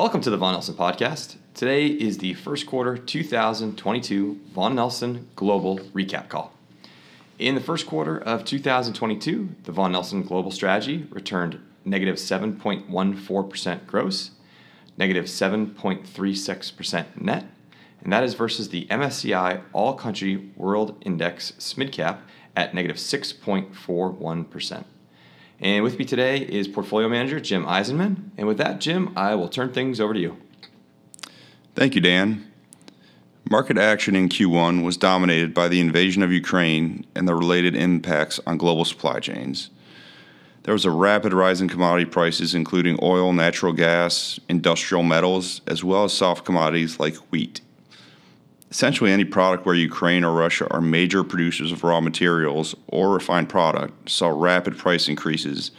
Welcome to the Vaughan Nelson Podcast. Today is the first quarter 2022 Vaughan Nelson Global Recap Call. In the first quarter of 2022, the Von Nelson Global Strategy returned negative 7.14% gross, negative 7.36% net, and that is versus the MSCI All Country World Index SMID at negative 6.41%. And with me today is portfolio manager Jim Eisenman. And with that, Jim, I will turn things over to you. Thank you, Dan. Market action in Q1 was dominated by the invasion of Ukraine and the related impacts on global supply chains. There was a rapid rise in commodity prices, including oil, natural gas, industrial metals, as well as soft commodities like wheat. Essentially, any product where Ukraine or Russia are major producers of raw materials or refined product saw rapid price increases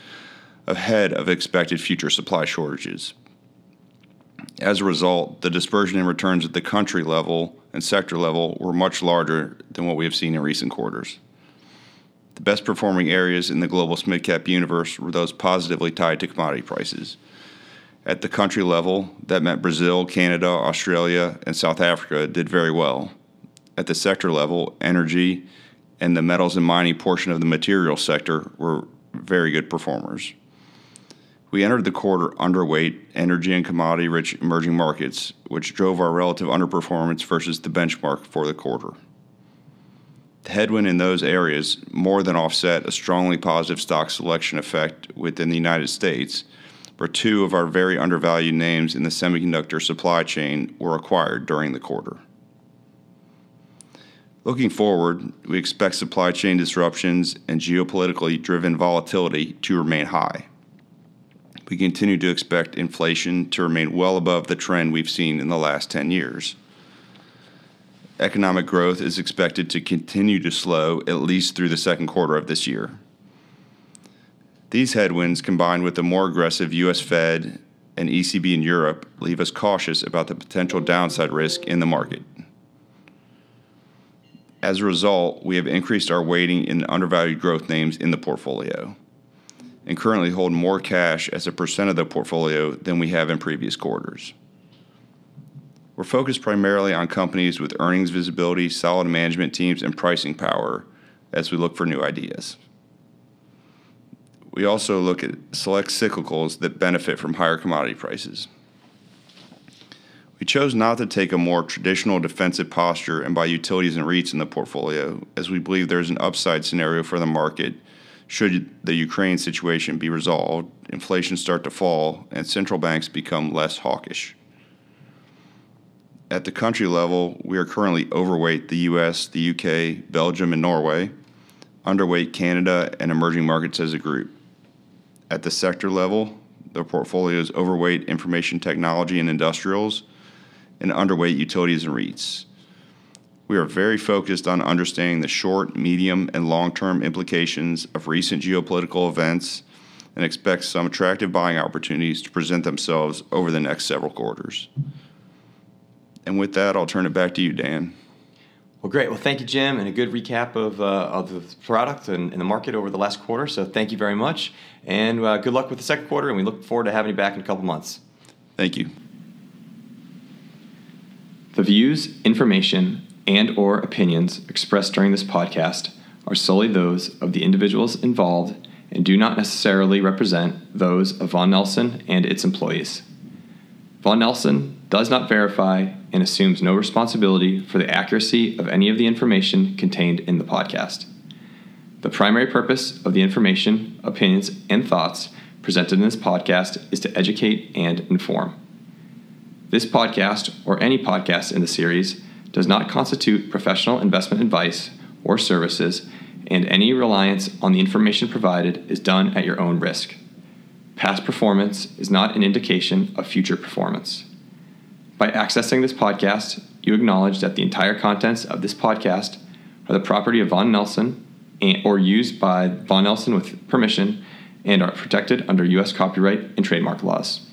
ahead of expected future supply shortages. As a result, the dispersion in returns at the country level and sector level were much larger than what we have seen in recent quarters. The best performing areas in the global SMID cap universe were those positively tied to commodity prices. At the country level, that meant Brazil, Canada, Australia, and South Africa did very well. At the sector level, energy and the metals and mining portion of the material sector were very good performers. We entered the quarter underweight energy and commodity rich emerging markets, which drove our relative underperformance versus the benchmark for the quarter. The headwind in those areas more than offset a strongly positive stock selection effect within the United States two of our very undervalued names in the semiconductor supply chain were acquired during the quarter. Looking forward, we expect supply chain disruptions and geopolitically driven volatility to remain high. We continue to expect inflation to remain well above the trend we've seen in the last 10 years. Economic growth is expected to continue to slow at least through the second quarter of this year. These headwinds, combined with the more aggressive U.S. Fed and ECB in Europe, leave us cautious about the potential downside risk in the market. As a result, we have increased our weighting in undervalued growth names in the portfolio and currently hold more cash as a percent of the portfolio than we have in previous quarters. We're focused primarily on companies with earnings visibility, solid management teams, and pricing power as we look for new ideas. We also look at select cyclicals that benefit from higher commodity prices. We chose not to take a more traditional defensive posture and buy utilities and REITs in the portfolio, as we believe there's an upside scenario for the market should the Ukraine situation be resolved, inflation start to fall, and central banks become less hawkish. At the country level, we are currently overweight the US, the UK, Belgium, and Norway, underweight Canada and emerging markets as a group. At the sector level, the portfolio is overweight information technology and industrials and underweight utilities and REITs. We are very focused on understanding the short, medium, and long term implications of recent geopolitical events and expect some attractive buying opportunities to present themselves over the next several quarters. And with that, I'll turn it back to you, Dan. Well, great. Well, thank you, Jim, and a good recap of, uh, of the product and, and, the market over the last quarter. So thank you very much, and uh, good luck with the second quarter. And we look forward to having you back in a couple months. Thank you. The views, information, and or opinions expressed during this podcast are solely those of the individuals involved and do not necessarily represent those of Vaughan Nelson and its employees. Vaughan Nelson does not verify and assumes no responsibility for the accuracy of any of the information contained in the podcast. The primary purpose of the information, opinions, and thoughts presented in this podcast is to educate and inform. This podcast, or any podcast in the series, does not constitute professional investment advice or services, and any reliance on the information provided is done at your own risk. Past performance is not an indication of future performance. By accessing this podcast, you acknowledge that the entire contents of this podcast are the property of Vaughan Nelson and, or used by Vaughan Nelson with permission and are protected under U.S. copyright and trademark laws.